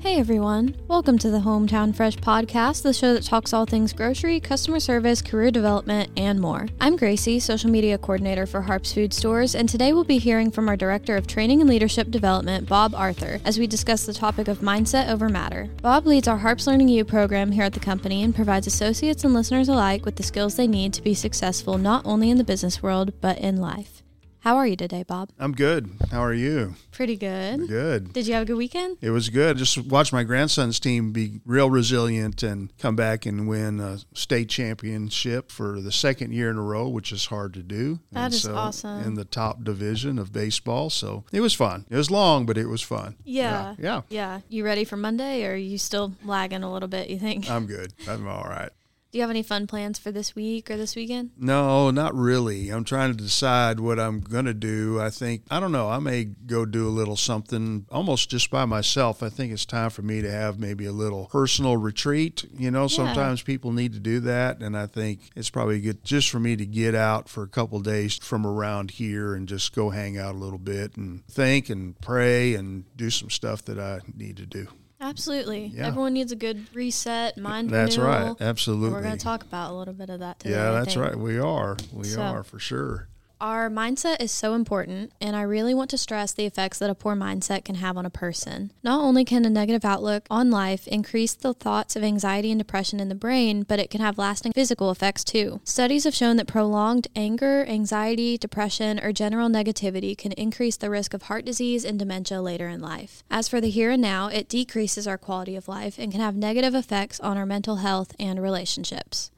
Hey everyone, welcome to the Hometown Fresh podcast, the show that talks all things grocery, customer service, career development, and more. I'm Gracie, social media coordinator for Harps Food Stores, and today we'll be hearing from our Director of Training and Leadership Development, Bob Arthur, as we discuss the topic of mindset over matter. Bob leads our Harps Learning U program here at the company and provides associates and listeners alike with the skills they need to be successful not only in the business world, but in life. How are you today, Bob? I'm good. How are you? Pretty good. Good. Did you have a good weekend? It was good. Just watch my grandson's team be real resilient and come back and win a state championship for the second year in a row, which is hard to do. That and is so awesome. In the top division of baseball. So it was fun. It was long, but it was fun. Yeah. Yeah. Yeah. You ready for Monday or are you still lagging a little bit, you think? I'm good. I'm all right. Do you have any fun plans for this week or this weekend? No, not really. I'm trying to decide what I'm going to do. I think, I don't know, I may go do a little something almost just by myself. I think it's time for me to have maybe a little personal retreat. You know, sometimes people need to do that. And I think it's probably good just for me to get out for a couple days from around here and just go hang out a little bit and think and pray and do some stuff that I need to do. Absolutely. Yeah. Everyone needs a good reset, mind That's renewal. right. Absolutely. We're going to talk about a little bit of that today. yeah, that's right. We are. We So- are for sure. Our mindset is so important, and I really want to stress the effects that a poor mindset can have on a person. Not only can a negative outlook on life increase the thoughts of anxiety and depression in the brain, but it can have lasting physical effects too. Studies have shown that prolonged anger, anxiety, depression, or general negativity can increase the risk of heart disease and dementia later in life. As for the here and now, it decreases our quality of life and can have negative effects on our mental health and relationships.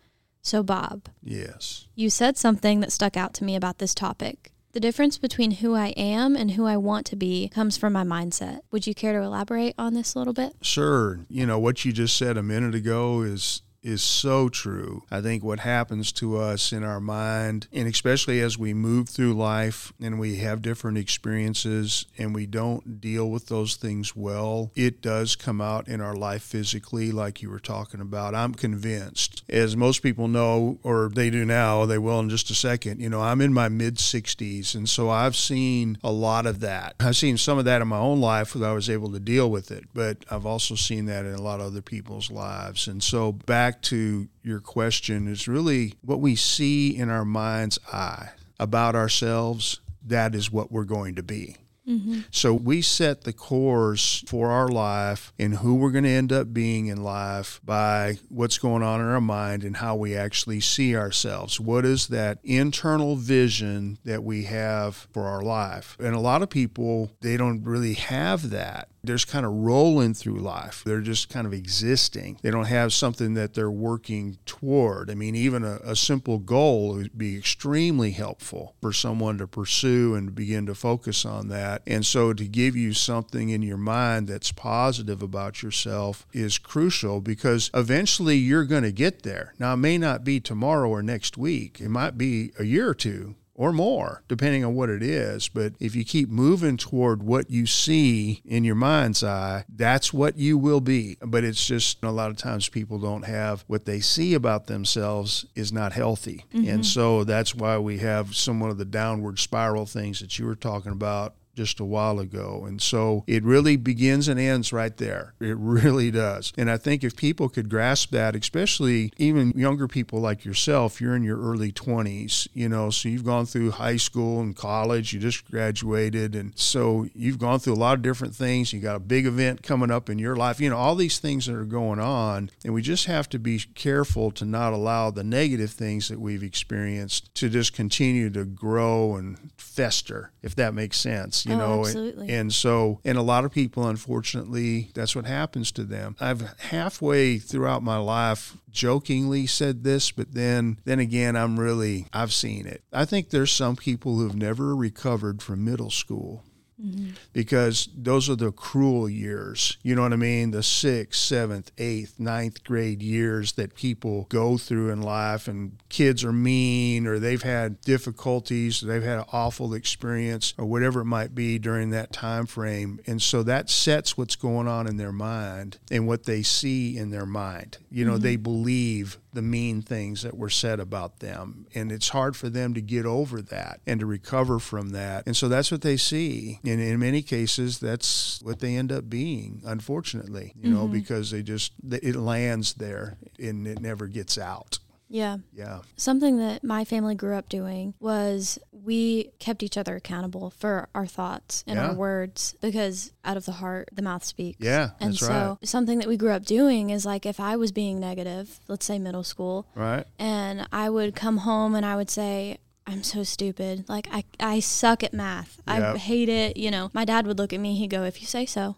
So, Bob, Yes. you said something that stuck out to me about this topic. The difference between who I am and who I want to be comes from my mindset. Would you care to elaborate on this a little bit? Sure. You know, what you just said a minute ago is is so true. I think what happens to us in our mind, and especially as we move through life and we have different experiences and we don't deal with those things well, it does come out in our life physically, like you were talking about. I'm convinced, as most people know, or they do now, they will in just a second. You know, I'm in my mid 60s, and so I've seen a lot of that. I've seen some of that in my own life that I was able to deal with it, but I've also seen that in a lot of other people's lives. And so, back to your question, is really what we see in our mind's eye about ourselves, that is what we're going to be. Mm-hmm. So we set the course for our life and who we're going to end up being in life by what's going on in our mind and how we actually see ourselves. What is that internal vision that we have for our life? And a lot of people, they don't really have that. They're just kind of rolling through life. They're just kind of existing. They don't have something that they're working toward. I mean, even a, a simple goal would be extremely helpful for someone to pursue and begin to focus on that. And so to give you something in your mind that's positive about yourself is crucial because eventually you're going to get there. Now, it may not be tomorrow or next week, it might be a year or two or more, depending on what it is. But if you keep moving toward what you see in your mind's eye, that's what you will be. But it's just a lot of times people don't have what they see about themselves is not healthy. And mm-hmm. so that's why we have some of the downward spiral things that you were talking about just a while ago. And so it really begins and ends right there. It really does. And I think if people could grasp that, especially even younger people like yourself, you're in your early 20s, you know, so you've gone through high school and college, you just graduated. And so you've gone through a lot of different things. You got a big event coming up in your life, you know, all these things that are going on. And we just have to be careful to not allow the negative things that we've experienced to just continue to grow and fester, if that makes sense you Oh, know absolutely. and so and a lot of people unfortunately that's what happens to them. I've halfway throughout my life jokingly said this but then then again i'm really i've seen it. I think there's some people who've never recovered from middle school Mm-hmm. because those are the cruel years. You know what I mean? The sixth, seventh, eighth, ninth grade years that people go through in life, and kids are mean or they've had difficulties, they've had an awful experience, or whatever it might be during that time frame. And so that sets what's going on in their mind and what they see in their mind. You know, mm-hmm. they believe the mean things that were said about them. And it's hard for them to get over that and to recover from that. And so that's what they see. And in many cases, that's what they end up being, unfortunately, you know, mm-hmm. because they just, it lands there and it never gets out. Yeah. Yeah. Something that my family grew up doing was we kept each other accountable for our thoughts and Yeah. our words because out of the heart, the mouth speaks. Yeah, And that's so something that we grew up doing is like if I was being negative, let's say middle school, Right. and I would come home and I would say, I'm so stupid. Like I, I suck at math. I hate it. You know, my dad would look at me, he'd go, if you say so,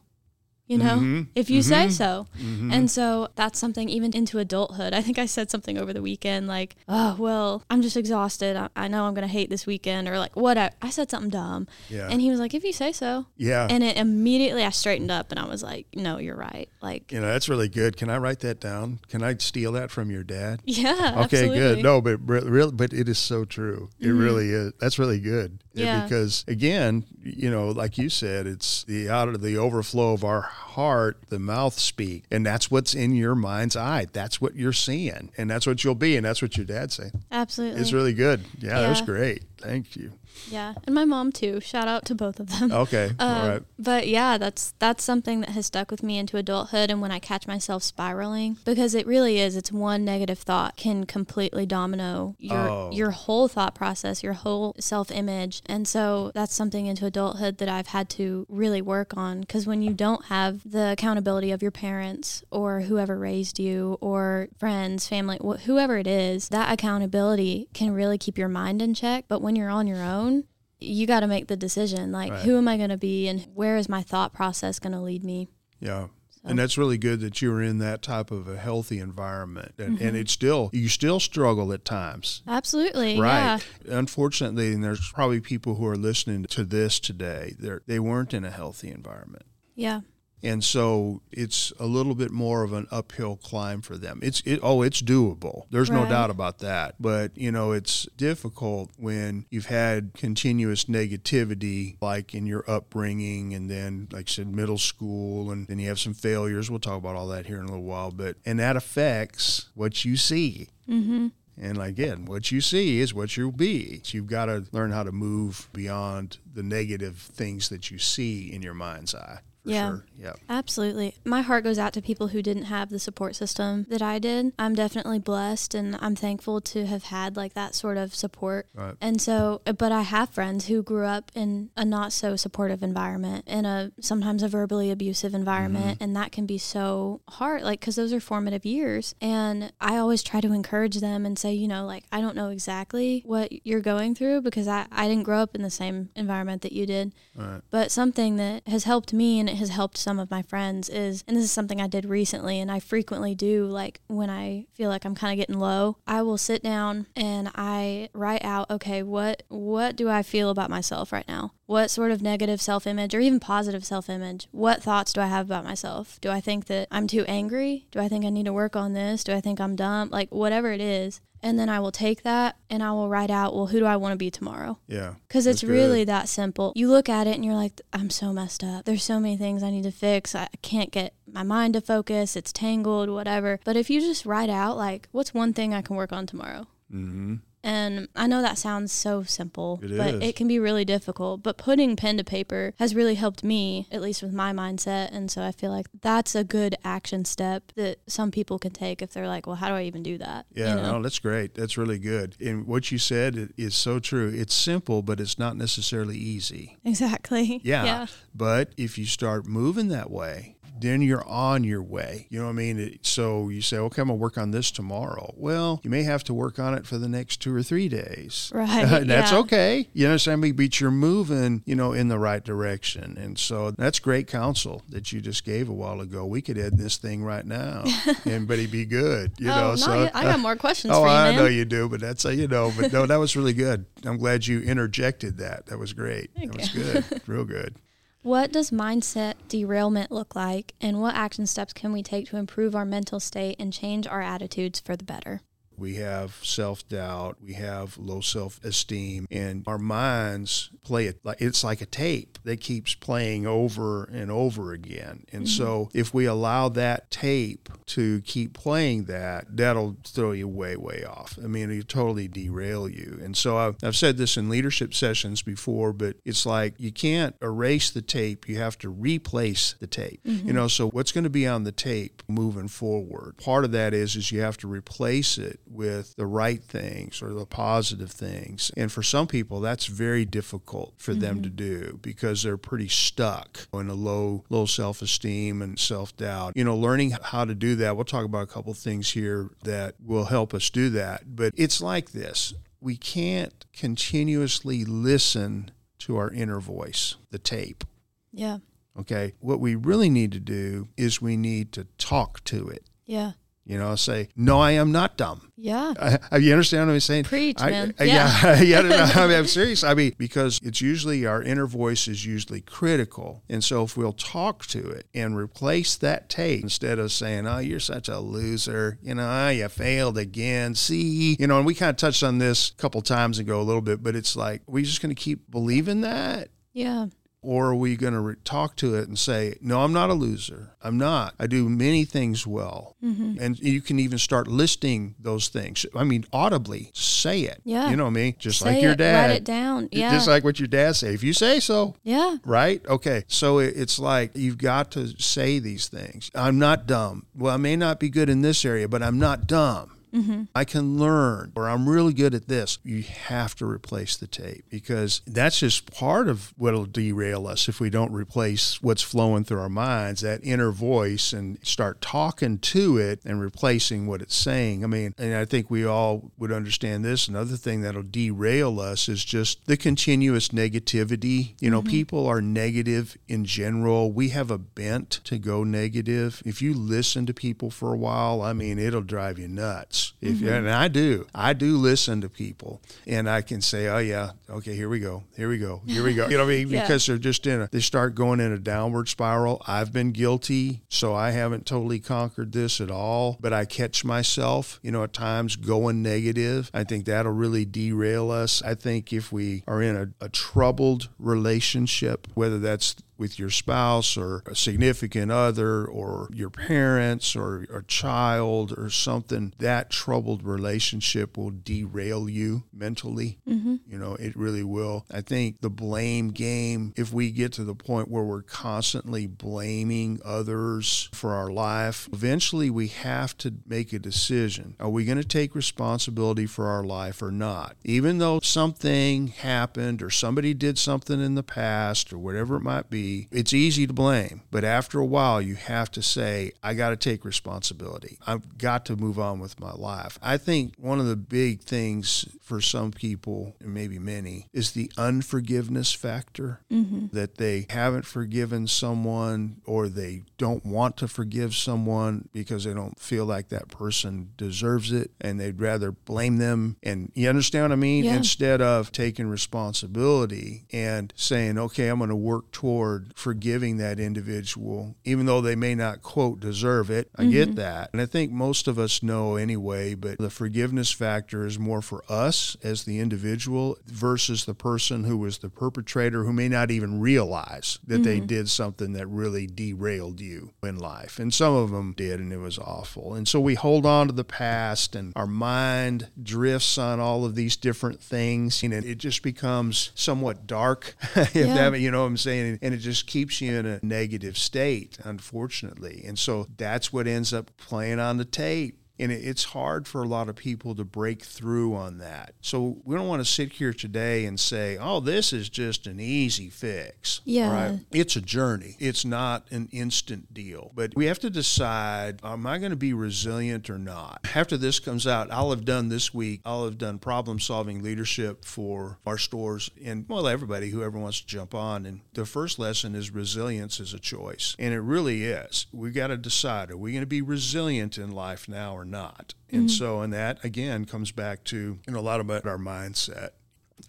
you know, Mhm. if you say Mhm. so. Mhm. And so that's something even into adulthood. I think I said something over the weekend like, oh, well, I'm just exhausted. I, I know I'm going to hate this weekend or like what I, I said something dumb. yeah. And he was like, if you say so. yeah. And it immediately I straightened up and I was like, no, you're right. Like, you know, that's really good. Can I write that down? Can I steal that from your dad? yeah. Okay, absolutely. good. No, but real, but it is so true. It really is. That's really good. Yeah. Because again, you know, like you said, it's the out of the overflow of our heart, the mouth speak, and that's what's in your mind's eye. That's what you're seeing, and that's what you'll be, and that's what your dad's saying. Absolutely. It's really good. Yeah, that was great. Thank you. Yeah, and my mom too. Shout out to both of them. Okay, all Um, right. But yeah, that's that's something that has stuck with me into adulthood, and when I catch myself spiraling, because it really is, it's one negative thought can completely domino your Oh. your whole thought process, your whole self image, and so that's something into adulthood that I've had to really work on. Because when you don't have the accountability of your parents or whoever raised you or friends, family, wh- whoever it is, that accountability can really keep your mind in check. But when you're on your own, you got to make the decision like Right. who am i going to be and where is my thought process going to lead me Yeah. And that's really good that you were in that type of a healthy environment, and, and mm-hmm. it's still you still struggle at times. absolutely yeah Right. Unfortunately, and there's probably people who are listening to this today. They weren't in a healthy environment. yeah And so it's a little bit more of an uphill climb for them. It's it, oh, it's doable. There's no doubt about that. But you know, it's difficult when you've had continuous negativity, like in your upbringing, and then, like I said, middle school, and then you have some failures. We'll talk about all that here in a little while. But and that affects what you see. mm-hmm And again, what you see is what you'll be. So you've got to learn how to move beyond the negative things that you see in your mind's eye. Yeah. Sure. Yeah. Absolutely. My heart goes out to people who didn't have the support system that I did. I'm definitely blessed and I'm thankful to have had like that sort of support. Right. And so, but I have friends who grew up in a not so supportive environment, in a sometimes a verbally abusive environment, mm-hmm. and that can be so hard, like, because those are formative years. And I always try to encourage them and say, you know, like, I don't know exactly what you're going through because I, I didn't grow up in the same environment that you did. Right. But something that has helped me and it has helped some of my friends is, and this is something I did recently and I frequently do, like when I feel like I'm kind of getting low, I will sit down and I write out, okay, what what do I feel about myself right now? What sort of negative self-image or even positive self-image? What thoughts do I have about myself? Do I think that I'm too angry? Do I think I need to work on this? Do I think I'm dumb? Like whatever it is. And then I will take that and I will write out, well, who do I want to be tomorrow? Yeah. Because it's good. really that simple. You look at it and you're like, I'm so messed up. There's so many things I need to fix. I can't get my mind to focus. It's tangled, whatever. But if you just write out, like, what's one thing I can work on tomorrow? Mm-hmm. And I know that sounds so simple, It but is. it can be really difficult. But putting pen to paper has really helped me, at least with my mindset. And so I feel like that's a good action step that some people can take if they're like, well, how do I even do that? Yeah, You know? no, that's great. That's really good. And what you said is so true. It's simple, but it's not necessarily easy. Exactly. Yeah. Yeah. But if you start moving that way, then you're on your way. You know what I mean? It, so you say, okay, I'm going to work on this tomorrow. Well, you may have to work on it for the next two or three days. Right. that's yeah. okay. You know what i me? But you're moving, you know, in the right direction. And so that's great counsel that you just gave a while ago. We could end this thing right now and but it'd be good. You oh, know, so yet. I got more questions Oh, for you, I know you do, but that's how you know. But no, that was really good. I'm glad you interjected that. That was great. That was good. Real good. What does mindset derailment look like, and what action steps can we take to improve our mental state and change our attitudes for the better? We have self doubt, we have low self esteem, and our minds play it like it's like a tape that keeps playing over and over again. And mm-hmm. so if we allow that tape to keep playing that, that'll throw you way, way off. I mean, it totally derail you. And so I've, I've said this in leadership sessions before, but it's like you can't erase the tape, you have to replace the tape. Mm-hmm. You know, so what's going to be on the tape moving forward? Part of that is is you have to replace it with the right things or the positive things. And for some people, that's very difficult for mm-hmm. them to do because they're pretty stuck in a low, low self esteem and self doubt. You know, learning how to do that, we'll talk about a couple things here that will help us do that. But it's like this we can't continuously listen to our inner voice, the tape. Yeah. Okay. What we really need to do is we need to talk to it. Yeah. You know, say, no, I am not dumb. Yeah. Uh, I, you understand what I'm saying? Preach, I, man. I, yeah. Yeah. yeah I mean, I'm serious. I mean, because it's usually our inner voice is usually critical. And so if we'll talk to it and replace that tape instead of saying, oh, you're such a loser, you know, oh, you failed again. See, you know, and we kind of touched on this a couple times ago a little bit, but it's like, we're just going to keep believing that? Yeah. Or are we going to re- talk to it and say, no, I'm not a loser. I'm not. I do many things well. Mm-hmm. And you can even start listing those things. I mean, audibly say it. Yeah. You know what I mean? Just say like your it, dad. Write it down. Yeah. Just like what your dad say. If you say so. Yeah. Right? Okay. So it's like you've got to say these things. I'm not dumb. Well, I may not be good in this area, but I'm not dumb. Mm-hmm. I can learn, or I'm really good at this. You have to replace the tape because that's just part of what'll derail us if we don't replace what's flowing through our minds, that inner voice, and start talking to it and replacing what it's saying. I mean, and I think we all would understand this. Another thing that'll derail us is just the continuous negativity. You know, mm-hmm. people are negative in general. We have a bent to go negative. If you listen to people for a while, I mean, it'll drive you nuts. If mm-hmm. and I do, I do listen to people, and I can say, oh yeah, okay, here we go, here we go, here we go. You know, I mean, yeah. because they're just in a, they start going in a downward spiral. I've been guilty, so I haven't totally conquered this at all, but I catch myself, you know, at times going negative. I think that'll really derail us. I think if we are in a, a troubled relationship, whether that's with your spouse or a significant other or your parents or a child or something, that troubled relationship will derail you mentally. Mm-hmm. You know, it really will. I think the blame game, if we get to the point where we're constantly blaming others for our life, eventually we have to make a decision. Are we going to take responsibility for our life or not? Even though something happened or somebody did something in the past or whatever it might be, it's easy to blame, but after a while, you have to say, I got to take responsibility. I've got to move on with my life. I think one of the big things for some people, and maybe many, is the unforgiveness factor mm-hmm. that they haven't forgiven someone or they don't want to forgive someone because they don't feel like that person deserves it and they'd rather blame them. And you understand what I mean? Yeah. Instead of taking responsibility and saying, okay, I'm going to work toward forgiving that individual, even though they may not, quote, deserve it. I mm-hmm. get that. And I think most of us know anyway, but the forgiveness factor is more for us as the individual versus the person who was the perpetrator who may not even realize that mm-hmm. they did something that really derailed you in life. And some of them did, and it was awful. And so we hold on to the past, and our mind drifts on all of these different things. And it just becomes somewhat dark, if yeah. that, you know what I'm saying? And it just keeps you in a negative state, unfortunately. And so that's what ends up playing on the tape. And it's hard for a lot of people to break through on that. So we don't want to sit here today and say, oh, this is just an easy fix. Yeah. Right? It's a journey, it's not an instant deal. But we have to decide am I going to be resilient or not? After this comes out, I'll have done this week, I'll have done problem solving leadership for our stores and, well, everybody, whoever wants to jump on. And the first lesson is resilience is a choice. And it really is. We got to decide are we going to be resilient in life now or not. And mm-hmm. so, and that again comes back to you know a lot about our mindset.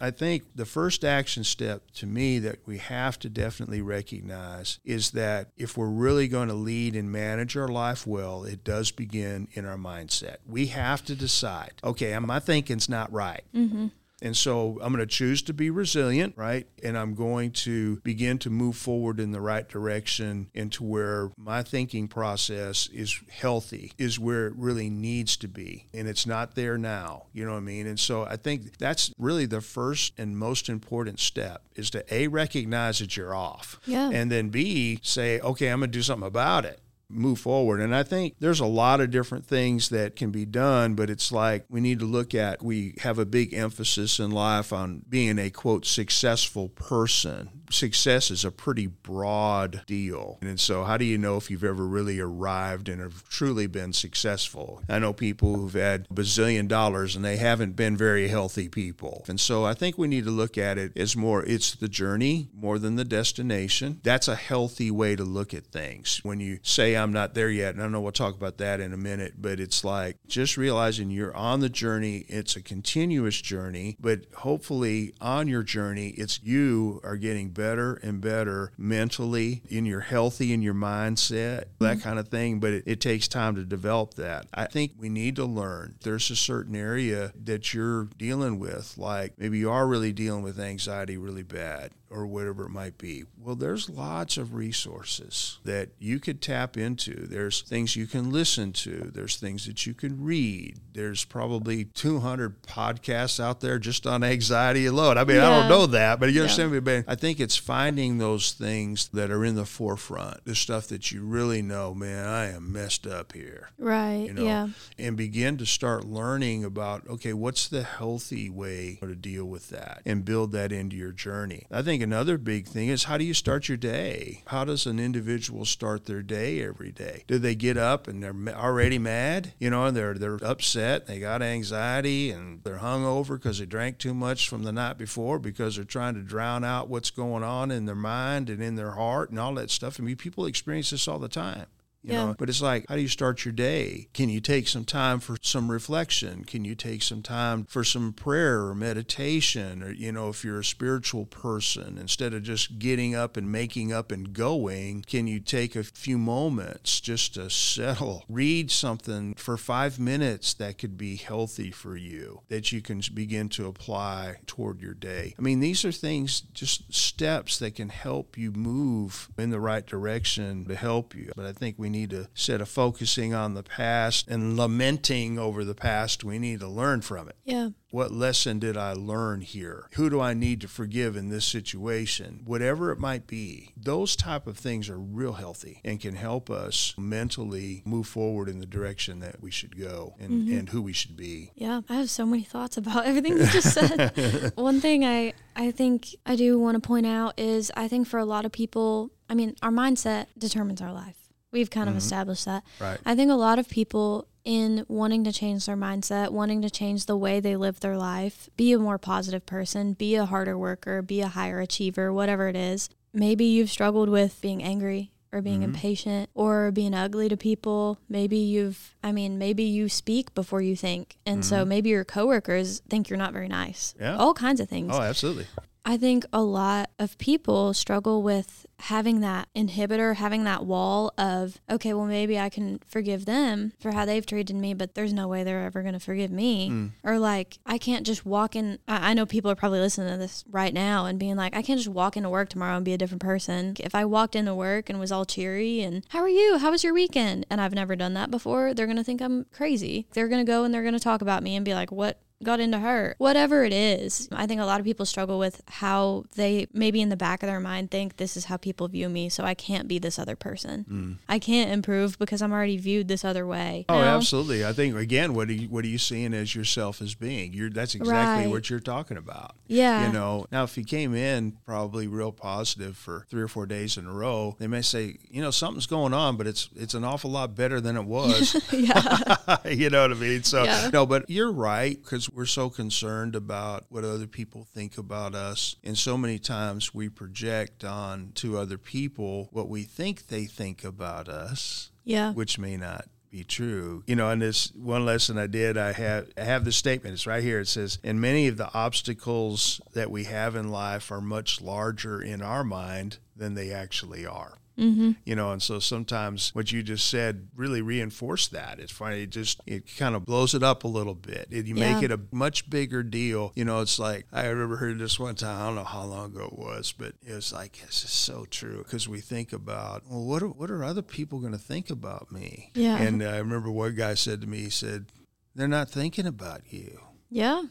I think the first action step to me that we have to definitely recognize is that if we're really going to lead and manage our life well, it does begin in our mindset. We have to decide, okay, my thinking's not right. Mm-hmm. And so I'm going to choose to be resilient, right? And I'm going to begin to move forward in the right direction into where my thinking process is healthy, is where it really needs to be. And it's not there now. You know what I mean? And so I think that's really the first and most important step is to A, recognize that you're off. Yeah. And then B, say, okay, I'm going to do something about it move forward. And I think there's a lot of different things that can be done, but it's like we need to look at we have a big emphasis in life on being a quote successful person. Success is a pretty broad deal. And so how do you know if you've ever really arrived and have truly been successful? I know people who've had a bazillion dollars and they haven't been very healthy people. And so I think we need to look at it as more it's the journey more than the destination. That's a healthy way to look at things. When you say I'm not there yet. And I know we'll talk about that in a minute, but it's like just realizing you're on the journey. It's a continuous journey, but hopefully on your journey, it's you are getting better and better mentally, in your healthy in your mindset, that mm-hmm. kind of thing. But it, it takes time to develop that. I think we need to learn. There's a certain area that you're dealing with, like maybe you are really dealing with anxiety really bad or whatever it might be. Well, there's lots of resources that you could tap into. There's things you can listen to, there's things that you can read. There's probably 200 podcasts out there just on anxiety alone. I mean, yeah. I don't know that, but you understand yeah. me. I think it's finding those things that are in the forefront, the stuff that you really know, man, I am messed up here. Right. You know, yeah. And begin to start learning about, okay, what's the healthy way to deal with that and build that into your journey. I think think another big thing is how do you start your day? How does an individual start their day every day? Do they get up and they're already mad? You know, they're they're upset, they got anxiety, and they're hungover because they drank too much from the night before because they're trying to drown out what's going on in their mind and in their heart and all that stuff. I mean, people experience this all the time. You yeah. know, but it's like, how do you start your day? Can you take some time for some reflection? Can you take some time for some prayer or meditation? Or, you know, if you're a spiritual person, instead of just getting up and making up and going, can you take a few moments just to settle? Read something for five minutes that could be healthy for you that you can begin to apply toward your day. I mean, these are things, just steps that can help you move in the right direction to help you. But I think we need to, instead of focusing on the past and lamenting over the past, we need to learn from it. Yeah. What lesson did I learn here? Who do I need to forgive in this situation? Whatever it might be, those type of things are real healthy and can help us mentally move forward in the direction that we should go and, mm-hmm. and who we should be. Yeah, I have so many thoughts about everything you just said. One thing I, I think I do want to point out is I think for a lot of people, I mean, our mindset determines our life. We've kind mm-hmm. of established that. Right. I think a lot of people in wanting to change their mindset, wanting to change the way they live their life, be a more positive person, be a harder worker, be a higher achiever, whatever it is. Maybe you've struggled with being angry or being mm-hmm. impatient or being ugly to people. Maybe you've, I mean, maybe you speak before you think. And mm-hmm. so maybe your coworkers think you're not very nice. Yeah. All kinds of things. Oh, absolutely. I think a lot of people struggle with having that inhibitor, having that wall of, okay, well, maybe I can forgive them for how they've treated me, but there's no way they're ever going to forgive me. Mm. Or like, I can't just walk in. I, I know people are probably listening to this right now and being like, I can't just walk into work tomorrow and be a different person. If I walked into work and was all cheery and, how are you? How was your weekend? And I've never done that before, they're going to think I'm crazy. They're going to go and they're going to talk about me and be like, what got into her. Whatever it is, I think a lot of people struggle with how they maybe in the back of their mind think this is how people view me, so I can't be this other person. Mm. I can't improve because I'm already viewed this other way. Oh, know? absolutely. I think again, what are you what are you seeing as yourself as being? You're that's exactly right. what you're talking about. Yeah. You know, now if you came in probably real positive for three or four days in a row, they may say, you know, something's going on, but it's it's an awful lot better than it was. yeah. you know what I mean? So yeah. no, but you're right because because we're so concerned about what other people think about us. And so many times we project on to other people what we think they think about us. Yeah. Which may not be true. You know, and this one lesson I did, I have I have this statement. It's right here. It says, "And many of the obstacles that we have in life are much larger in our mind than they actually are." Mm-hmm. You know, and so sometimes what you just said really reinforced that. It's funny, it just it kind of blows it up a little bit. It, you yeah. make it a much bigger deal. You know, it's like I remember heard this one time. I don't know how long ago it was, but it was like this is so true because we think about well, what are what are other people going to think about me? Yeah. And uh, I remember one guy said to me, he said, "They're not thinking about you. Yeah.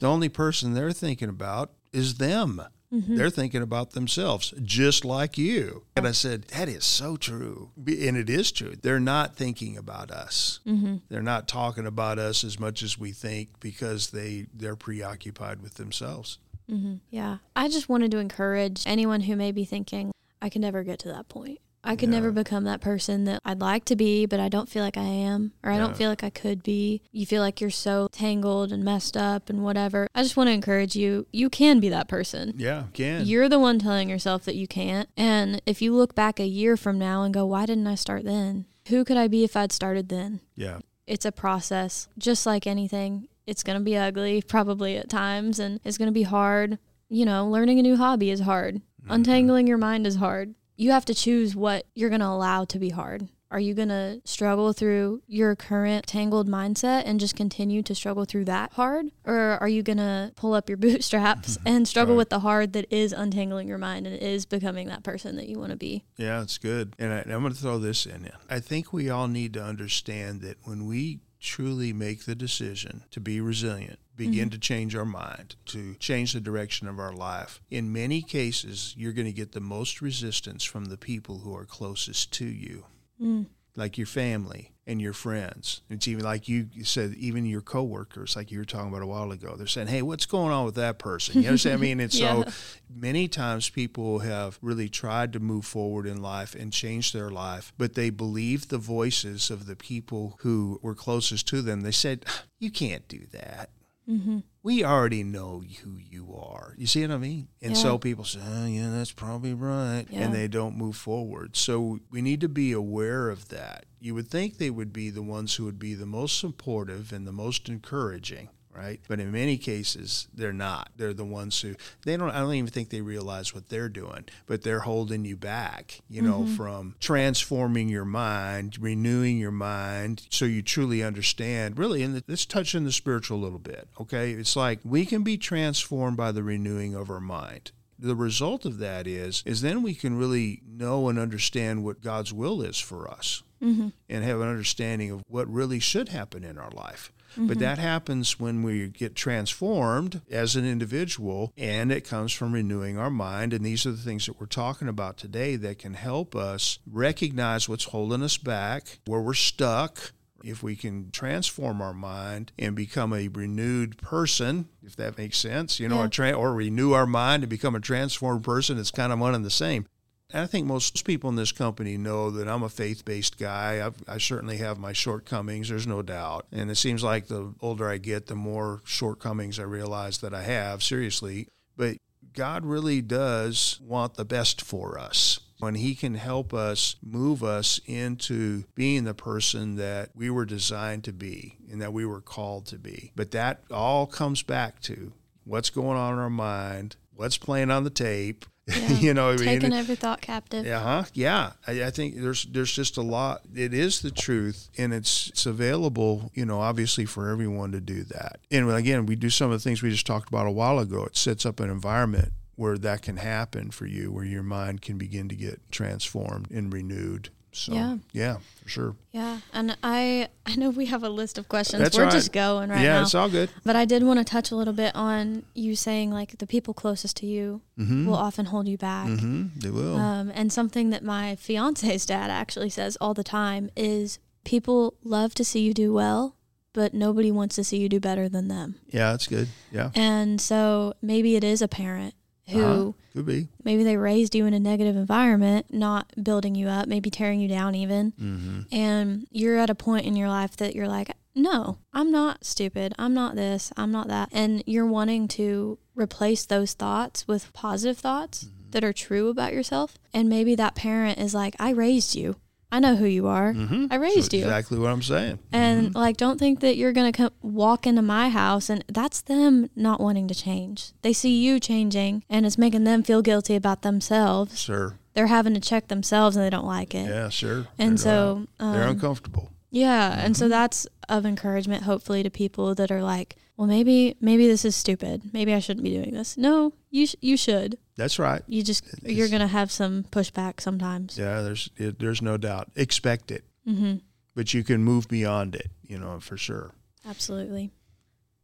The only person they're thinking about is them." Mm-hmm. They're thinking about themselves, just like you. And I said, That is so true. And it is true. They're not thinking about us. Mm-hmm. They're not talking about us as much as we think because they, they're preoccupied with themselves. Mm-hmm. Yeah. I just wanted to encourage anyone who may be thinking, I can never get to that point. I could never become that person that I'd like to be, but I don't feel like I am, or I don't feel like I could be. You feel like you're so tangled and messed up and whatever. I just want to encourage you. You can be that person. Yeah, can. You're the one telling yourself that you can't. And if you look back a year from now and go, why didn't I start then? Who could I be if I'd started then? Yeah. It's a process, just like anything. It's going to be ugly, probably at times, and it's going to be hard. You know, learning a new hobby is hard. Mm-hmm. Untangling your mind is hard you have to choose what you're going to allow to be hard. Are you going to struggle through your current tangled mindset and just continue to struggle through that hard? Or are you going to pull up your bootstraps and struggle right. with the hard that is untangling your mind and is becoming that person that you want to be? Yeah, it's good. And, I, am going to throw this in. I think we all need to understand that when we truly make the decision to be resilient, begin mm-hmm. to change our mind, to change the direction of our life, in many cases, you're going to get the most resistance from the people who are closest to you. Mm like your family and your friends. It's even like you said, even your coworkers, like you were talking about a while ago. They're saying, "Hey, what's going on with that person?" You understand? I mean, and yeah. so many times people have really tried to move forward in life and change their life, but they believe the voices of the people who were closest to them. They said, "You can't do that." Mm-hmm. We already know who you are. You see what I mean? And yeah. so people say, oh, yeah, that's probably right. Yeah. And they don't move forward. So we need to be aware of that. You would think they would be the ones who would be the most supportive and the most encouraging right? But in many cases, they're not. They're the ones who they don't. I don't even think they realize what they're doing, but they're holding you back. You know, mm-hmm. from transforming your mind, renewing your mind, so you truly understand. Really, and let's touch on the spiritual a little bit. Okay, it's like we can be transformed by the renewing of our mind the result of that is is then we can really know and understand what God's will is for us mm-hmm. and have an understanding of what really should happen in our life. Mm-hmm. But that happens when we get transformed as an individual, and it comes from renewing our mind. And these are the things that we're talking about today that can help us recognize what's holding us back, where we're stuck, if we can transform our mind and become a renewed person, if that makes sense, you know, yeah. or, tra- or renew our mind and become a transformed person, it's kind of one and the same. I think most people in this company know that I'm a faith based guy. I've, i certainly have my shortcomings, there's no doubt. And it seems like the older I get, the more shortcomings I realize that I have, seriously. But God really does want the best for us. When He can help us move us into being the person that we were designed to be and that we were called to be. But that all comes back to what's going on in our mind, what's playing on the tape, Yeah. you know, taking every thought captive. Yeah, huh? Yeah, I, I, think there's there's just a lot. It is the truth, and it's it's available. You know, obviously for everyone to do that. And again, we do some of the things we just talked about a while ago. It sets up an environment where that can happen for you, where your mind can begin to get transformed and renewed. So yeah, yeah, for sure. Yeah, and I I know we have a list of questions. That's We're right. just going right yeah, now. Yeah, it's all good. But I did want to touch a little bit on you saying like the people closest to you mm-hmm. will often hold you back. Mm-hmm. They will. Um, and something that my fiance's dad actually says all the time is people love to see you do well, but nobody wants to see you do better than them. Yeah, that's good. Yeah. And so maybe it is a parent who uh-huh. could be maybe they raised you in a negative environment, not building you up, maybe tearing you down even. Mm-hmm. And you're at a point in your life that you're like, no, I'm not stupid. I'm not this. I'm not that. And you're wanting to replace those thoughts with positive thoughts mm-hmm. that are true about yourself. And maybe that parent is like, I raised you. I know who you are. Mm-hmm. I raised you. Exactly what I'm saying. And Mhm. like, don't think that you're gonna come walk into my house and that's them not wanting to change. They see you changing, and it's making them feel guilty about themselves. sure, They're having to check themselves, and they don't like it. yeah, sure. And They're so, not- they're um, uncomfortable. yeah, and so that's of encouragement, hopefully, to people that are like, well, maybe maybe this is stupid. Maybe I shouldn't be doing this. No, you sh- you should. That's right. You just It's- you're gonna have some pushback sometimes. Yeah, there's it, there's no doubt. Expect it, Mm-hmm. but you can move beyond it. You know for sure. Absolutely.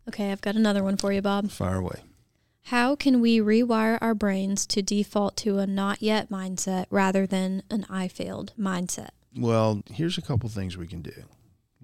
Okay, I've got another one for you, Bob. Fire away. How can we rewire our brains to default to a not yet mindset rather than an I failed mindset? Well, here's a couple things we can do.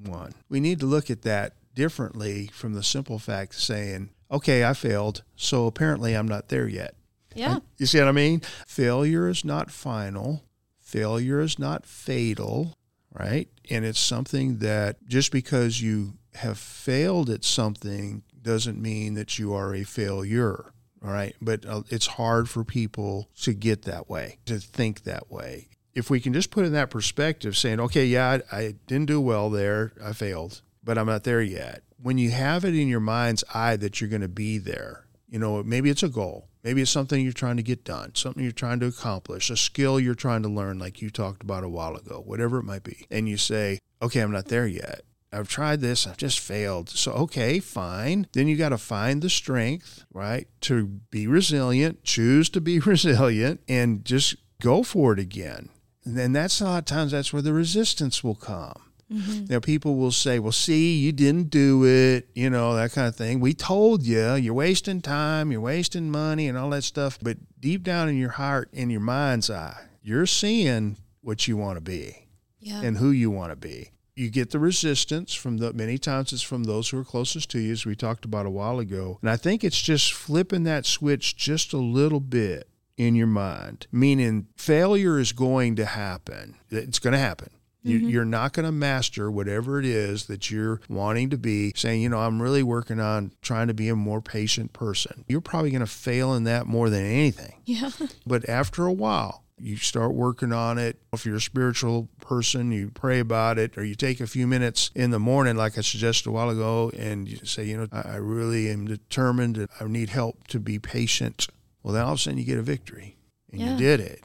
One, we need to look at that differently from the simple fact saying, okay, I failed, so apparently I'm not there yet. Yeah. You see what I mean? Failure is not final, failure is not fatal, right? And it's something that just because you have failed at something doesn't mean that you are a failure. All right. But uh, it's hard for people to get that way, to think that way. If we can just put in that perspective, saying, okay, yeah, I, I didn't do well there, I failed, but I'm not there yet. When you have it in your mind's eye that you're going to be there, you know, maybe it's a goal, maybe it's something you're trying to get done, something you're trying to accomplish, a skill you're trying to learn, like you talked about a while ago, whatever it might be. And you say, okay, I'm not there yet. I've tried this, I've just failed. So, okay, fine. Then you got to find the strength, right, to be resilient, choose to be resilient, and just go for it again. And that's a lot of times that's where the resistance will come. Mm-hmm. Now, people will say, well, see, you didn't do it, you know, that kind of thing. We told you, you're wasting time, you're wasting money, and all that stuff. But deep down in your heart, in your mind's eye, you're seeing what you want to be Yeah. and who you want to be. You get the resistance from the many times it's from those who are closest to you, as we talked about a while ago. And I think it's just flipping that switch just a little bit in your mind, meaning failure is going to happen. It's going to happen. You, mm-hmm. You're not going to master whatever it is that you're wanting to be, saying, you know, I'm really working on trying to be a more patient person. You're probably going to fail in that more than anything. yeah. But after a while, you start working on it. If you're a spiritual person, you pray about it, or you take a few minutes in the morning, like I suggested a while ago, and you say, you know, I really am determined I need help to be patient. Well, then all of a sudden you get a victory and Yeah. you did it.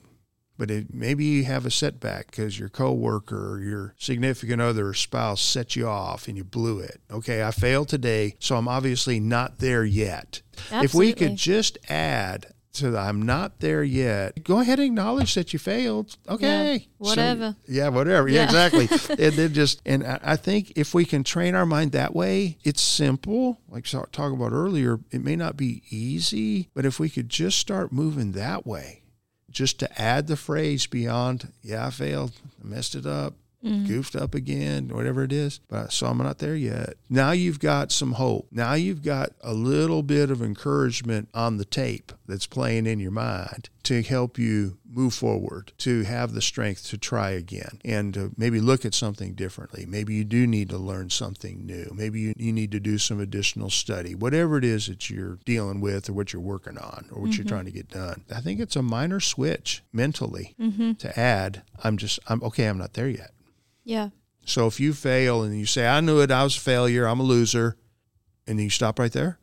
But it, maybe you have a setback because your coworker or your significant other or spouse set you off and you blew it. Okay, I failed today, so I'm obviously not there yet. If we could just add to the I'm not there yet, go ahead and acknowledge that you failed. Okay. So- whatever. yeah, whatever. Yeah, Yeah. exactly. and then just, and I I think if we can train our mind that way, it's simple. Like I talked about earlier, it may not be easy, but if we could just start moving that way, just to add the phrase beyond, yeah, I failed, I messed it up, Mm-hmm. goofed up again, whatever it is. But so I'm not there yet. Now you've got some hope. Now you've got a little bit of encouragement on the tape that's playing in your mind to help you move forward, to have the strength to try again and to maybe look at something differently. Maybe you do need to learn something new. Maybe you, you need to do some additional study, whatever it is that you're dealing with or what you're working on or what you're trying to get done. I think it's a minor switch mentally Mm-hmm. to add, I'm just, I'm okay, I'm not there yet. Yeah. So if you fail and you say, I knew it, I was a failure, I'm a loser, and you stop right there,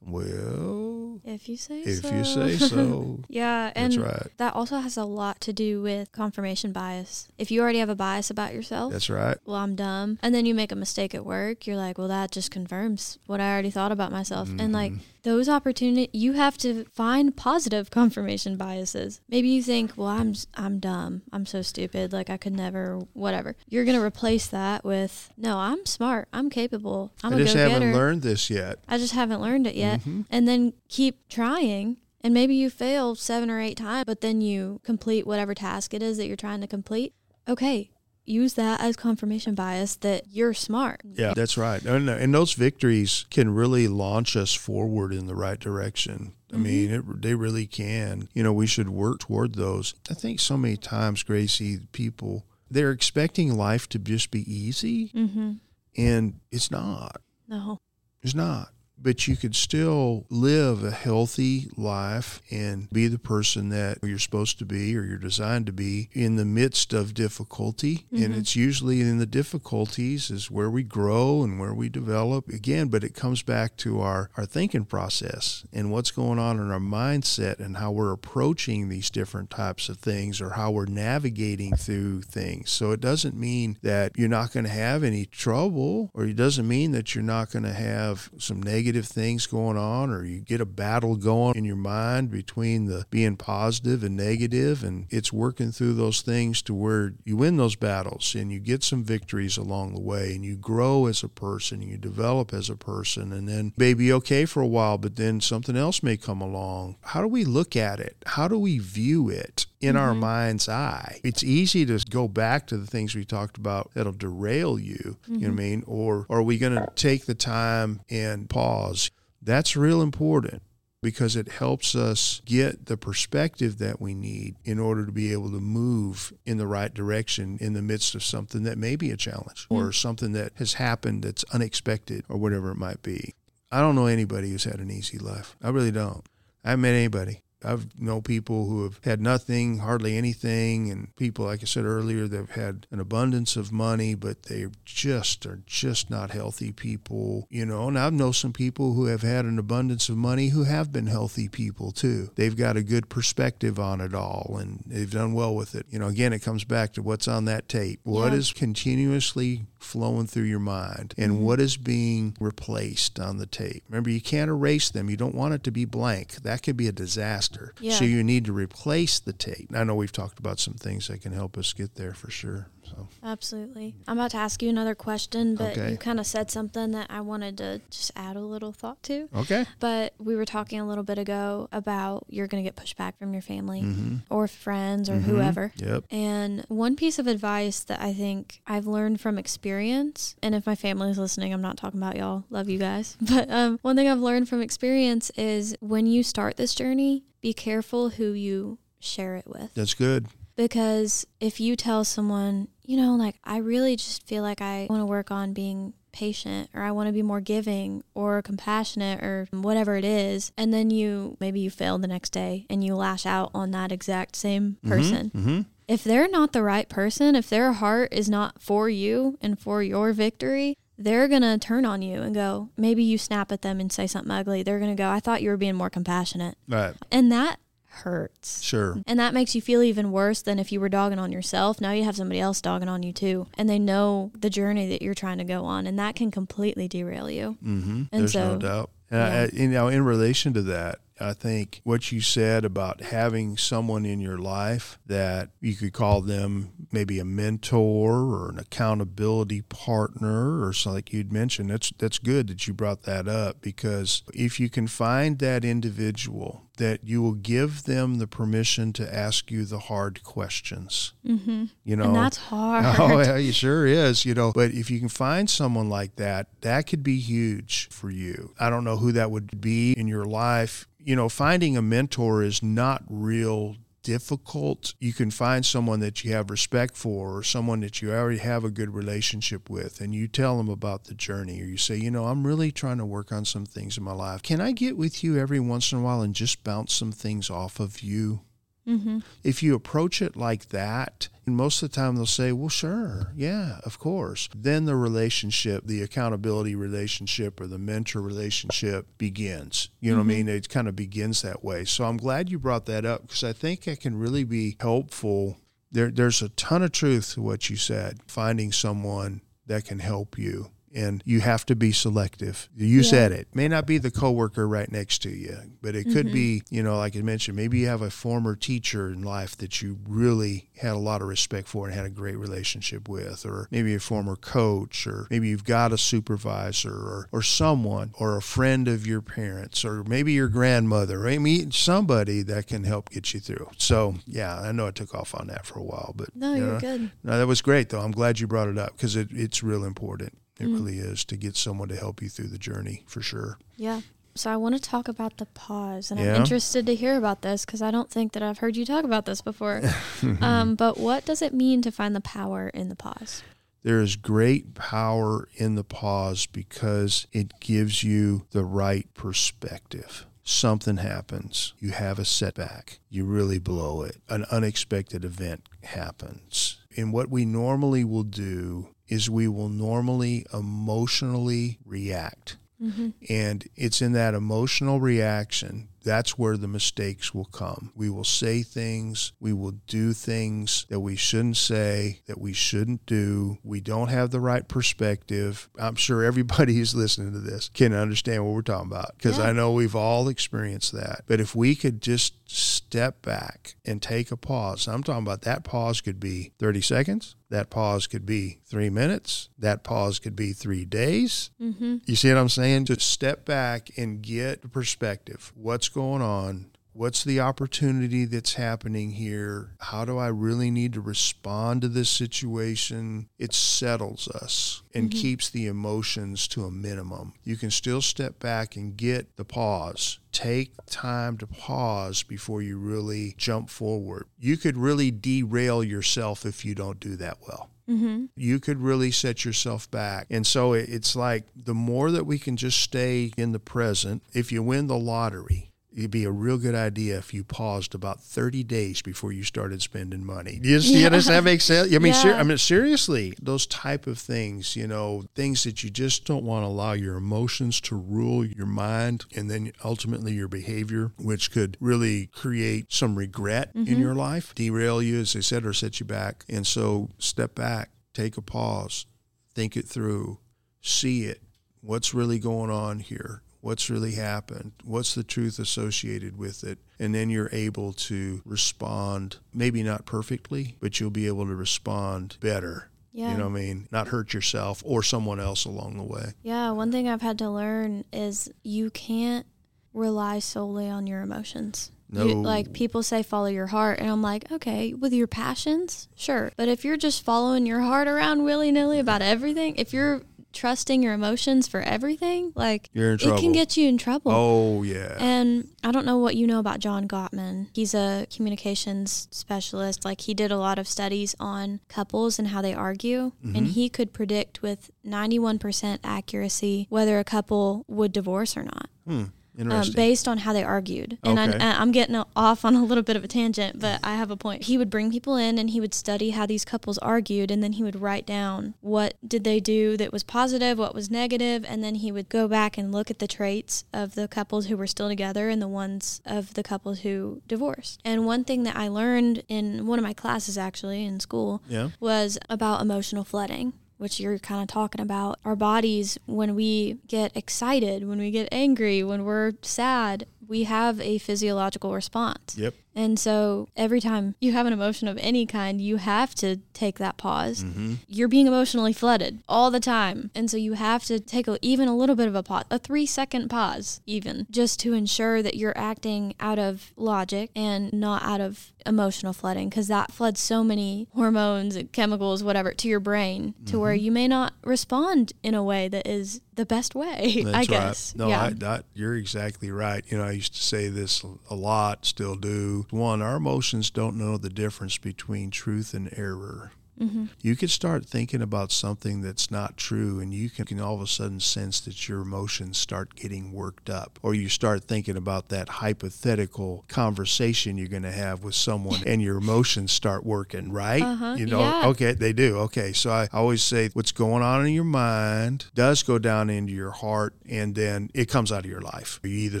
well, If you say so. if so. you say so, yeah, and that's right. that also has a lot to do with confirmation bias. If you already have a bias about yourself, That's right. well, I'm dumb. And then you make a mistake at work, you're like, well, that just confirms what I already thought about myself. And like Mhm. Those opportunity, you have to find positive confirmation biases. Maybe you think, well, I'm I'm dumb. I'm so stupid. Like I could never, whatever. You're gonna replace that with, no, I'm smart. I'm capable. I'm I a just go haven't learned this yet. I just haven't learned it yet. Mhm. And then keep trying. And maybe you fail seven or eight times, but then you complete whatever task it is that you're trying to complete. Okay, use that as confirmation bias that you're smart. Yeah, that's right. And, and those victories can really launch us forward in the right direction. I mean, it, they really can. You know, we should work toward those. I think so many times, Gracie, people, they're expecting life to just be easy, Mm-hmm. and it's not. No. It's not. But you could still live a healthy life and be the person that you're supposed to be or you're designed to be in the midst of difficulty. Mm-hmm. And it's usually in the difficulties is where we grow and where we develop again, but it comes back to our, our thinking process and what's going on in our mindset and how we're approaching these different types of things or how we're navigating through things. So it doesn't mean that you're not going to have any trouble or it doesn't mean that you're not going to have some negative negative things going on or you get a battle going in your mind between the being positive and negative and it's working through those things to where you win those battles and you get some victories along the way and you grow as a person and you develop as a person and then maybe okay for a while but then something else may come along. How do we look at it? How do we view it in mm-hmm. our mind's eye. It's easy to go back to the things we talked about that'll derail you, mm-hmm. you know what I mm-hmm. mean? Or, or are we going to take the time and pause? That's real important because it helps us get the perspective that we need in order to be able to move in the right direction in the midst of something that may be a challenge or something that has happened that's unexpected or whatever it might be. I don't know anybody who's had an easy life. I really don't. I haven't met anybody. I've know people who have had nothing, hardly anything, and people, like I said earlier, that have had an abundance of money, but they just are just not healthy people, you know. And I've know some people who have had an abundance of money who have been healthy people too. They've got a good perspective on it all, and they've done well with it. You know, again, it comes back to what's on that tape. What yeah. is continuously flowing through your mind, and mm-hmm. what is being replaced on the tape. Remember, you can't erase them. You don't want it to be blank. That could be a disaster faster. Yeah. So you need to replace the tape. I know we've talked about some things that can help us get there for sure. So absolutely. I'm about to ask you another question, but okay. you kind of said something that I wanted to just add a little thought to. Okay. But we were talking a little bit ago about you're going to get pushback from your family mm-hmm. or friends or mm-hmm. whoever. Yep. And one piece of advice that I think I've learned from experience, and if my family is listening, I'm not talking about y'all. Love you guys. But um, one thing I've learned from experience is when you start this journey, be careful who you share it with. That's good. Because if you tell someone, you know, like, I really just feel like I want to work on being patient or I want to be more giving or compassionate or whatever it is. And then you maybe you fail the next day and you lash out on that exact same mm-hmm, person. Mm-hmm, mm-hmm. If they're not the right person, if their heart is not for you and for your victory, they're going to turn on you and go, maybe you snap at them and say something ugly. They're going to go, I thought you were being more compassionate. Right. And that hurts. Sure. And that makes you feel even worse than if you were dogging on yourself. Now you have somebody else dogging on you too. And they know the journey that you're trying to go on. And that can completely derail you. Mm-hmm. And There's so, no doubt. And yeah. I, you know, in relation to that, I think what you said about having someone in your life that you could call them maybe a mentor or an accountability partner or something like you'd mentioned, that's that's good that you brought that up because if you can find that individual that you will give them the permission to ask you the hard questions. Mm-hmm. You know, and that's hard. Oh, yeah, it sure is. You know, but if you can find someone like that, that could be huge for you. I don't know who that would be in your life you know, finding a mentor is not real difficult. You can find someone that you have respect for or someone that you already have a good relationship with, and you tell them about the journey, or you say, you know, I'm really trying to work on some things in my life. Can I get with you every once in a while and just bounce some things off of you? Mm-hmm. If you approach it like that, and most of the time they'll say, well, sure, yeah, of course. Then the relationship, the accountability relationship or the mentor relationship begins. You know mm-hmm. what I mm-hmm. mean? It kind of begins that way. So I'm glad you brought that up because I think it can really be helpful. There, there's a ton of truth to what you said, finding someone that can help you and you have to be selective. You yeah. said it. May not be the coworker right next to you, but it could mm-hmm. be, you know, like I mentioned, maybe you have a former teacher in life that you really had a lot of respect for and had a great relationship with, or maybe a former coach, or maybe you've got a supervisor or, or someone or a friend of your parents, or maybe your grandmother, I mean, somebody that can help get you through. So, yeah, I know I took off on that for a while, but no, you are good. No, that was great though. I'm glad you brought it up because it, it's real important. It mm. really is to get someone to help you through the journey for sure. Yeah. So I want to talk about the pause, and yeah. I'm interested to hear about this because I don't think that I've heard you talk about this before. um, but what does it mean to find the power in the pause? There is great power in the pause because it gives you the right perspective. Something happens, you have a setback, you really blow it, an unexpected event happens. And what we normally will do is we will normally emotionally react. Mm-hmm. And it's in that emotional reaction that's where the mistakes will come. We will say things, we will do things that we shouldn't say, that we shouldn't do. We don't have the right perspective. I'm sure everybody who's listening to this can understand what we're talking about because yeah. I know we've all experienced that. But if we could just step back and take a pause, I'm talking about that pause could be 30 seconds, that pause could be three minutes. That pause could be three days. Mm-hmm. You see what I'm saying? Just step back and get perspective. What's going on? What's the opportunity that's happening here? How do I really need to respond to this situation? It settles us and mm-hmm. keeps the emotions to a minimum. You can still step back and get the pause. Take time to pause before you really jump forward. You could really derail yourself if you don't do that well. Mm-hmm. You could really set yourself back. And so it's like the more that we can just stay in the present, if you win the lottery, it'd be a real good idea if you paused about 30 days before you started spending money. You, yeah. does that make sense? I mean, yeah. ser- I mean, seriously, those type of things, you know, things that you just don't want to allow your emotions to rule your mind and then ultimately your behavior, which could really create some regret mm-hmm. in your life, derail you, as I said, or set you back. And so step back, take a pause, think it through, see it. What's really going on here? What's really happened, what's the truth associated with it, and then you're able to respond, maybe not perfectly, but you'll be able to respond better. Yeah. You know what I mean? Not hurt yourself or someone else along the way. Yeah, one thing I've had to learn is you can't rely solely on your emotions. No. You, like people say follow your heart and I'm like, okay, with your passions, sure. But if you're just following your heart around willy-nilly about everything, if you're trusting your emotions for everything, like You're in trouble. it can get you in trouble. Oh yeah. And I don't know what you know about John Gottman. He's a communications specialist. Like he did a lot of studies on couples and how they argue, mm-hmm. and he could predict with 91% accuracy whether a couple would divorce or not. Hmm um, based on how they argued. And okay. I, am getting off on a little bit of a tangent, but I have a point. He would bring people in and he would study how these couples argued, and then he would write down what did they do that was positive, what was negative, and then he would go back and look at the traits of the couples who were still together and the ones of the couples who divorced. And one thing that I learned in one of my classes actually in school yeah. was about emotional flooding which you're kind of talking about. Our bodies, when we get excited, when we get angry, when we're sad, we have a physiological response. Yep. And so every time you have an emotion of any kind, you have to take that pause. Mm-hmm. You're being emotionally flooded all the time. And so you have to take a, even a little bit of a pause, a three second pause, even, just to ensure that you're acting out of logic and not out of emotional flooding, because that floods so many hormones, and chemicals, whatever, to your brain to mm-hmm. where you may not respond in a way that is the best way, That's I guess. Right. No, yeah. I, I, you're exactly right. You know, I used to say this a lot, still do. One, our emotions don't know the difference between truth and error. Mm-hmm. You could start thinking about something that's not true, and you can, can, all of a sudden sense that your emotions start getting worked up. Or you start thinking about that hypothetical conversation you're going to have with someone, and your emotions start working, right? Uh-huh. You know, yeah. okay, they do. Okay, so I always say what's going on in your mind does go down into your heart, and then it comes out of your life. You either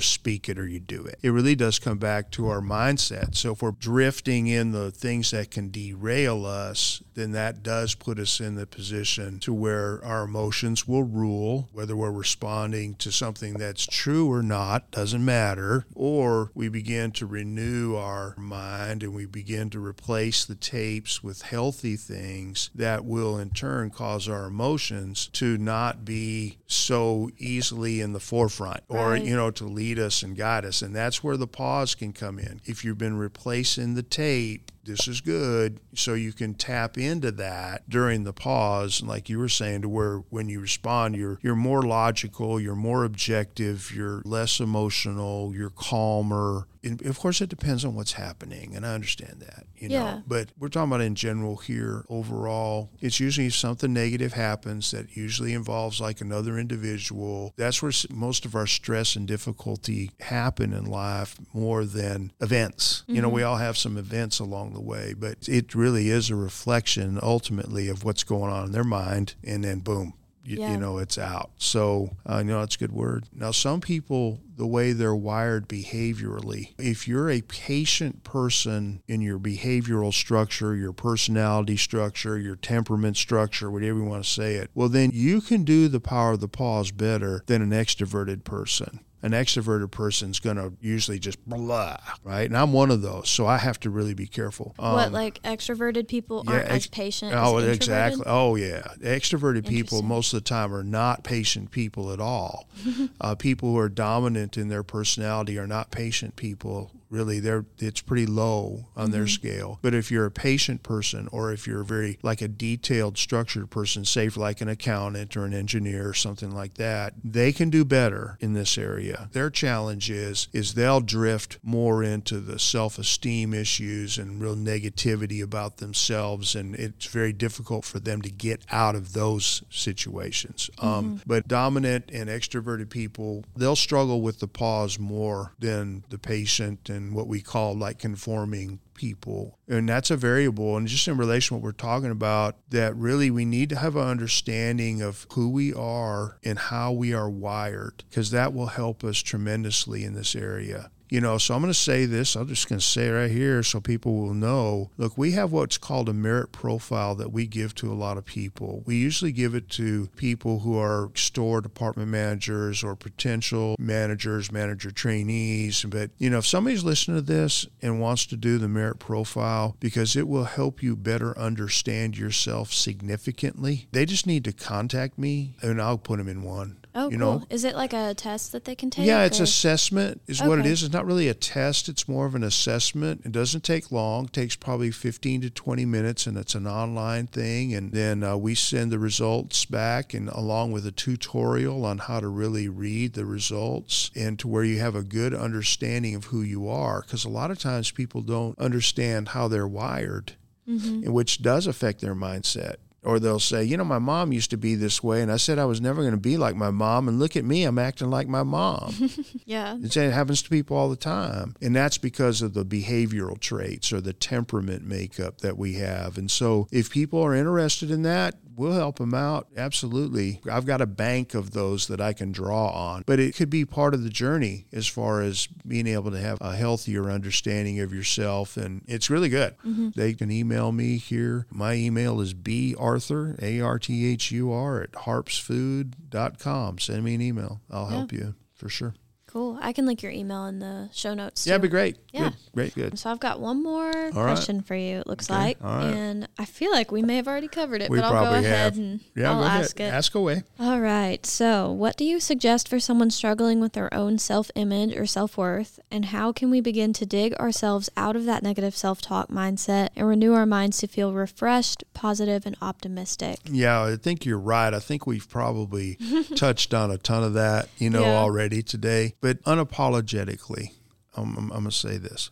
speak it or you do it. It really does come back to our mindset. So if we're drifting in the things that can derail us, then then that does put us in the position to where our emotions will rule, whether we're responding to something that's true or not, doesn't matter, or we begin to renew our mind and we begin to replace the tapes with healthy things that will in turn cause our emotions to not be so easily in the forefront or, right. you know, to lead us and guide us. And that's where the pause can come in. If you've been replacing the tape, this is good. So you can tap into that during the pause And like you were saying to where when you respond you're you're more logical you're more objective you're less emotional you're calmer And of course, it depends on what's happening, and I understand that, you Yeah. know. But we're talking about in general here. Overall, it's usually if something negative happens that usually involves like another individual. That's where most of our stress and difficulty happen in life more than events. You know, we mm-hmm. all have some events along the way, but it really is a reflection ultimately of what's going on in their mind, and then boom, you, Yeah. you know it's out. So uh, you know that's a good word. Now some people the way they're wired behaviorally if you're a patient person in your behavioral structure your personality structure your temperament structure whatever you want to say it well then you can do the power of the pause better than an extroverted person an extroverted person's going to usually just blah, right? And I'm one of those, so I have to really be careful. what Um, like extroverted people yeah, aren't as patient Oh, as exactly. Oh, yeah. Extroverted people most of the time are not patient people at all. uh, people who are dominant in their personality are not patient people. Really, they're it's pretty low on their scale. But if you're a patient person, or if you're very like a detailed, structured person, say like an accountant or an engineer or something like that, they can do better in this area. Their challenge is is they'll drift more into the self-esteem issues and real negativity about themselves, and it's very difficult for them to get out of those situations. Um, but dominant and extroverted people, they'll struggle with the pause more than the patient and what we call like conforming people. And that's a variable. And just in relation to what we're talking about, that really we need to have an understanding of who we are and how we are wired, because that will help us tremendously in this area. You know, so I'm going to say this. I'm just going to say right here so people will know. Look, we have what's called a merit profile that we give to a lot of people. We usually give it to people who are store department managers or potential managers, manager trainees. But, you know, if somebody's listening to this and wants to do the merit profile because it will help you better understand yourself significantly, they just need to contact me and I'll put them in one. Oh, you cool. know, Is it like a test that they can take? yeah, it's or- assessment is what it Okay. is. It's not really a test. It's more of an assessment. It doesn't take long. It takes probably 15 to 20 minutes, and it's an online thing. And then uh, we send the results back, and along with a tutorial on how to really read the results, and to where you have a good understanding of who you are. Because a lot of times people don't understand how they're wired, Mm-hmm. and which does affect their mindset. Or they'll say, you know, my mom used to be this way, and I said I was never going to be like my mom, and look at me, I'm acting like my mom. Yeah. It's, it happens to people all the time. And that's because of the behavioral traits or the temperament makeup that we have. And so if people are interested in that, we'll help them out. Absolutely. I've got a bank of those that I can draw on. But it could be part of the journey as far as being able to have a healthier understanding of yourself. And it's really good. Mm-hmm. They can email me here. My email is barthur, A R T H U R, at harpsfood.com. Send me an email. I'll help you for sure. Cool. I can link your email in the show notes. Yeah, it'd be great. Yeah. Good. Great, good. So I've got one more right. question for you. It looks Okay, like, right. and I feel like we may have already covered it, We but I'll go probably ahead have. and Yeah, I'll go ask ahead. it. Ask away. All right. So, what do you suggest for someone struggling with their own self image or self worth? And how can we begin to dig ourselves out of that negative self talk mindset and renew our minds to feel refreshed, positive, and optimistic? Yeah, I think you're right. I think we've probably touched on a ton of that, you know, Yeah. already today. But unapologetically, I'm, I'm, I'm going to say this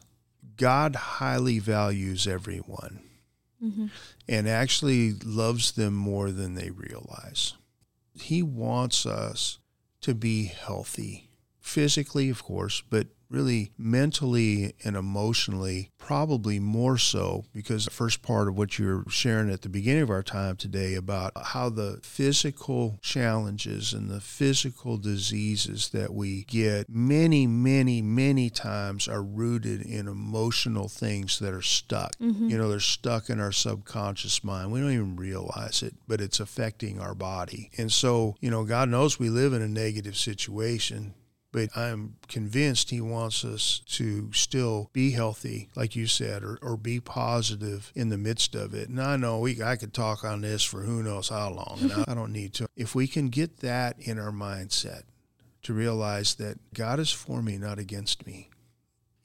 God highly values everyone Mm-hmm. and actually loves them more than they realize. He wants us to be healthy, physically, of course, but really mentally and emotionally, probably more so because the first part of what you were sharing at the beginning of our time today about how the physical challenges and the physical diseases that we get many, many, many times are rooted in emotional things that are stuck. Mm-hmm. You know, they're stuck in our subconscious mind. We don't even realize it, but it's affecting our body. And so, you know, God knows we live in a negative situation but I'm convinced he wants us to still be healthy, like you said, or, or be positive in the midst of it. And I know we I could talk on this for who knows how long, and I, I don't need to. If we can get that in our mindset to realize that God is for me, not against me,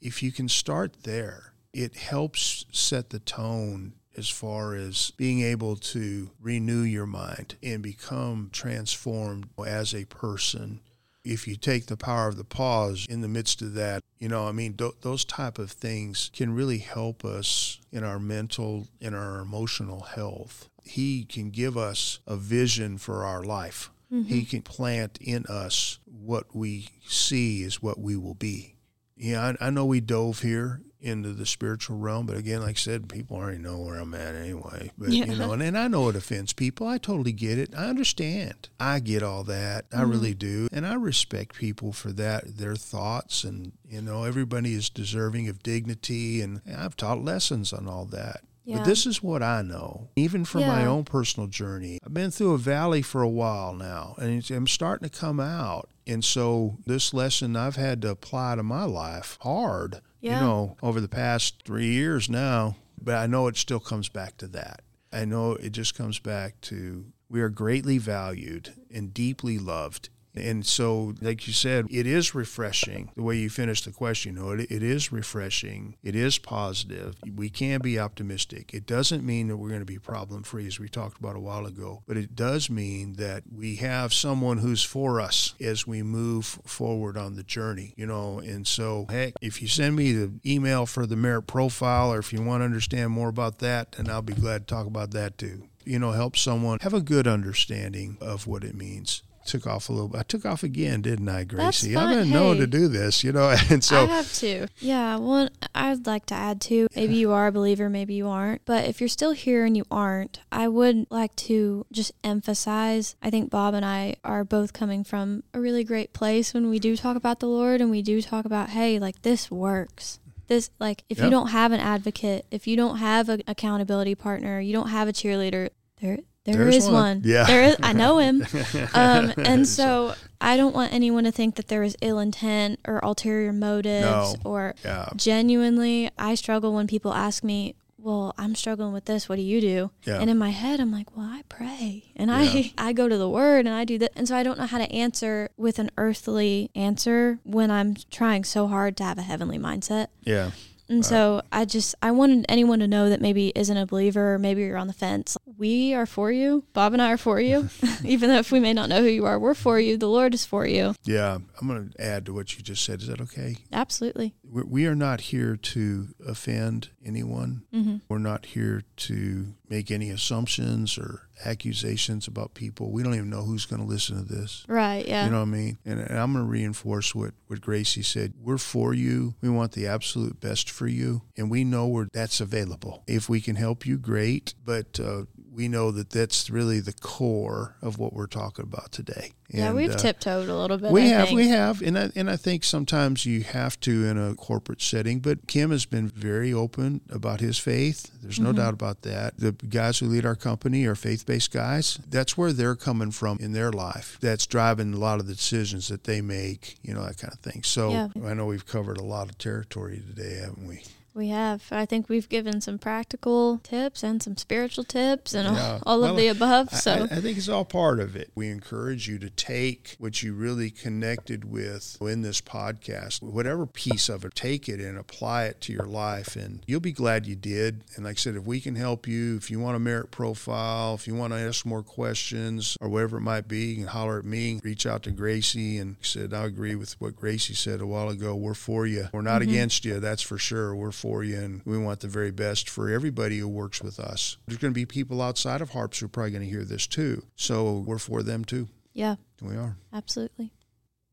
if you can start there, it helps set the tone as far as being able to renew your mind and become transformed as a person if you take the power of the pause in the midst of that, you know, I mean, th- those type of things can really help us in our mental, in our emotional health. He can give us a vision for our life. Mm-hmm. He can plant in us what we see is what we will be. Yeah, I, I know we dove here into the spiritual realm. But again, like I said, people already know where I'm at anyway. But yeah. you know, and, and I know it offends people. I totally get it. I understand. I get all that. Mm-hmm. I really do. And I respect people for that, their thoughts and you know, everybody is deserving of dignity and I've taught lessons on all that. Yeah. But this is what I know, even from yeah. my own personal journey. I've been through a valley for a while now, and I'm starting to come out. And so, this lesson I've had to apply to my life hard yeah. you know, over the past three years now. But I know it still comes back to that. I know it just comes back to we are greatly valued and deeply loved and so, like you said, it is refreshing the way you finished the question. You know, it, it is refreshing. It is positive. We can be optimistic. It doesn't mean that we're going to be problem free, as we talked about a while ago, but it does mean that we have someone who's for us as we move forward on the journey, you know. And so, heck, if you send me the email for the merit profile or if you want to understand more about that, then I'll be glad to talk about that too you know, help someone have a good understanding of what it means took off a little bit. I took off again, didn't I, Gracie? I've been hey, known to do this, you know, and so I have to. Yeah, well, I'd like to add too. Maybe you are a believer, maybe you aren't. But if you're still here and you aren't, I would like to just emphasize. I think Bob and I are both coming from a really great place when we do talk about the Lord and we do talk about, hey, like this works this like if yep. you don't have an advocate if you don't have an accountability partner you don't have a cheerleader there there There's is one. one. Yeah. There is I know him. Um, and so I don't want anyone to think that there is ill intent or ulterior motives no. or yeah. genuinely I struggle when people ask me, well, I'm struggling with this. What do you do? Yeah. And in my head, I'm like, well, I pray and yeah. I, I go to the word and I do that. And so I don't know how to answer with an earthly answer when I'm trying so hard to have a heavenly mindset. Yeah. And right. so I just I wanted anyone to know that maybe isn't a believer or maybe you're on the fence. We are for you. Bob and I are for you. Even though if we may not know who you are, we're for you. The Lord is for you. Yeah, I'm going to add to what you just said. Is that okay? Absolutely. We are not here to offend anyone. Mm-hmm. We're not here to make any assumptions or accusations about people. We don't even know who's going to listen to this. Right, yeah. You know what I mean? And, and I'm going to reinforce what, what Gracie said. We're for you. We want the absolute best for you. And we know where that's available. If we can help you, great. But uh, we know that that's really the core of what we're talking about today. And, yeah, we've uh, tiptoed a little bit. We I have, think. we have, and I, and I think sometimes you have to in a corporate setting. But Kim has been very open about his faith. There's no mm-hmm. doubt about that. The guys who lead our company are faith-based guys. That's where they're coming from in their life. That's driving a lot of the decisions that they make. You know that kind of thing. So yeah. I know we've covered a lot of territory today, haven't we? We have. I think we've given some practical tips and some spiritual tips and yeah. all, all well, of the above. So I, I, think it's all part of it. We encourage you to take what you really connected with in this podcast, whatever piece of it, take it and apply it to your life, and you'll be glad you did. And like I said, if we can help you, if you want a merit profile, if you want to ask more questions or whatever it might be, you can holler at me, reach out to Gracie, and said I agree with what Gracie said a while ago. We're for you. We're not mm-hmm. against you. That's for sure. We're for for you, and we want the very best for everybody who works with us. There's going to be people outside of Harps who are probably going to hear this too, so we're for them too. Yeah, we are absolutely.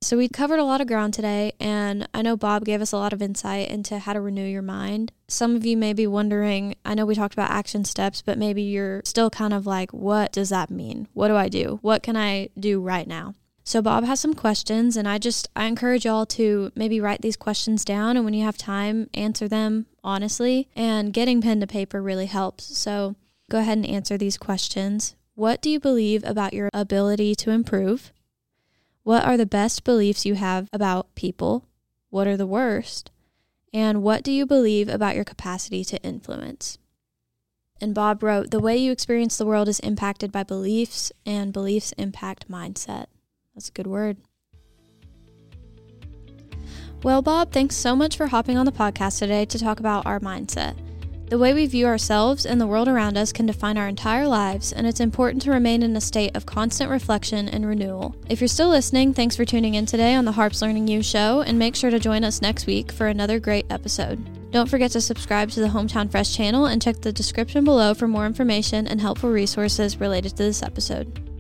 So we covered a lot of ground today, and I know Bob gave us a lot of insight into how to renew your mind. Some of you may be wondering, I know we talked about action steps, but maybe you're still kind of like, what does that mean? What do I do? What can I do right now? So Bob has some questions and I just I encourage y'all to maybe write these questions down and when you have time answer them honestly and getting pen to paper really helps. So go ahead and answer these questions. What do you believe about your ability to improve? What are the best beliefs you have about people? What are the worst? And what do you believe about your capacity to influence? And Bob wrote, The way you experience the world is impacted by beliefs, and beliefs impact mindset. That's a good word. Well, Bob, thanks so much for hopping on the podcast today to talk about our mindset. The way we view ourselves and the world around us can define our entire lives, and it's important to remain in a state of constant reflection and renewal. If you're still listening, thanks for tuning in today on the Harps Learning U show, and make sure to join us next week for another great episode. Don't forget to subscribe to the Hometown Fresh channel and check the description below for more information and helpful resources related to this episode.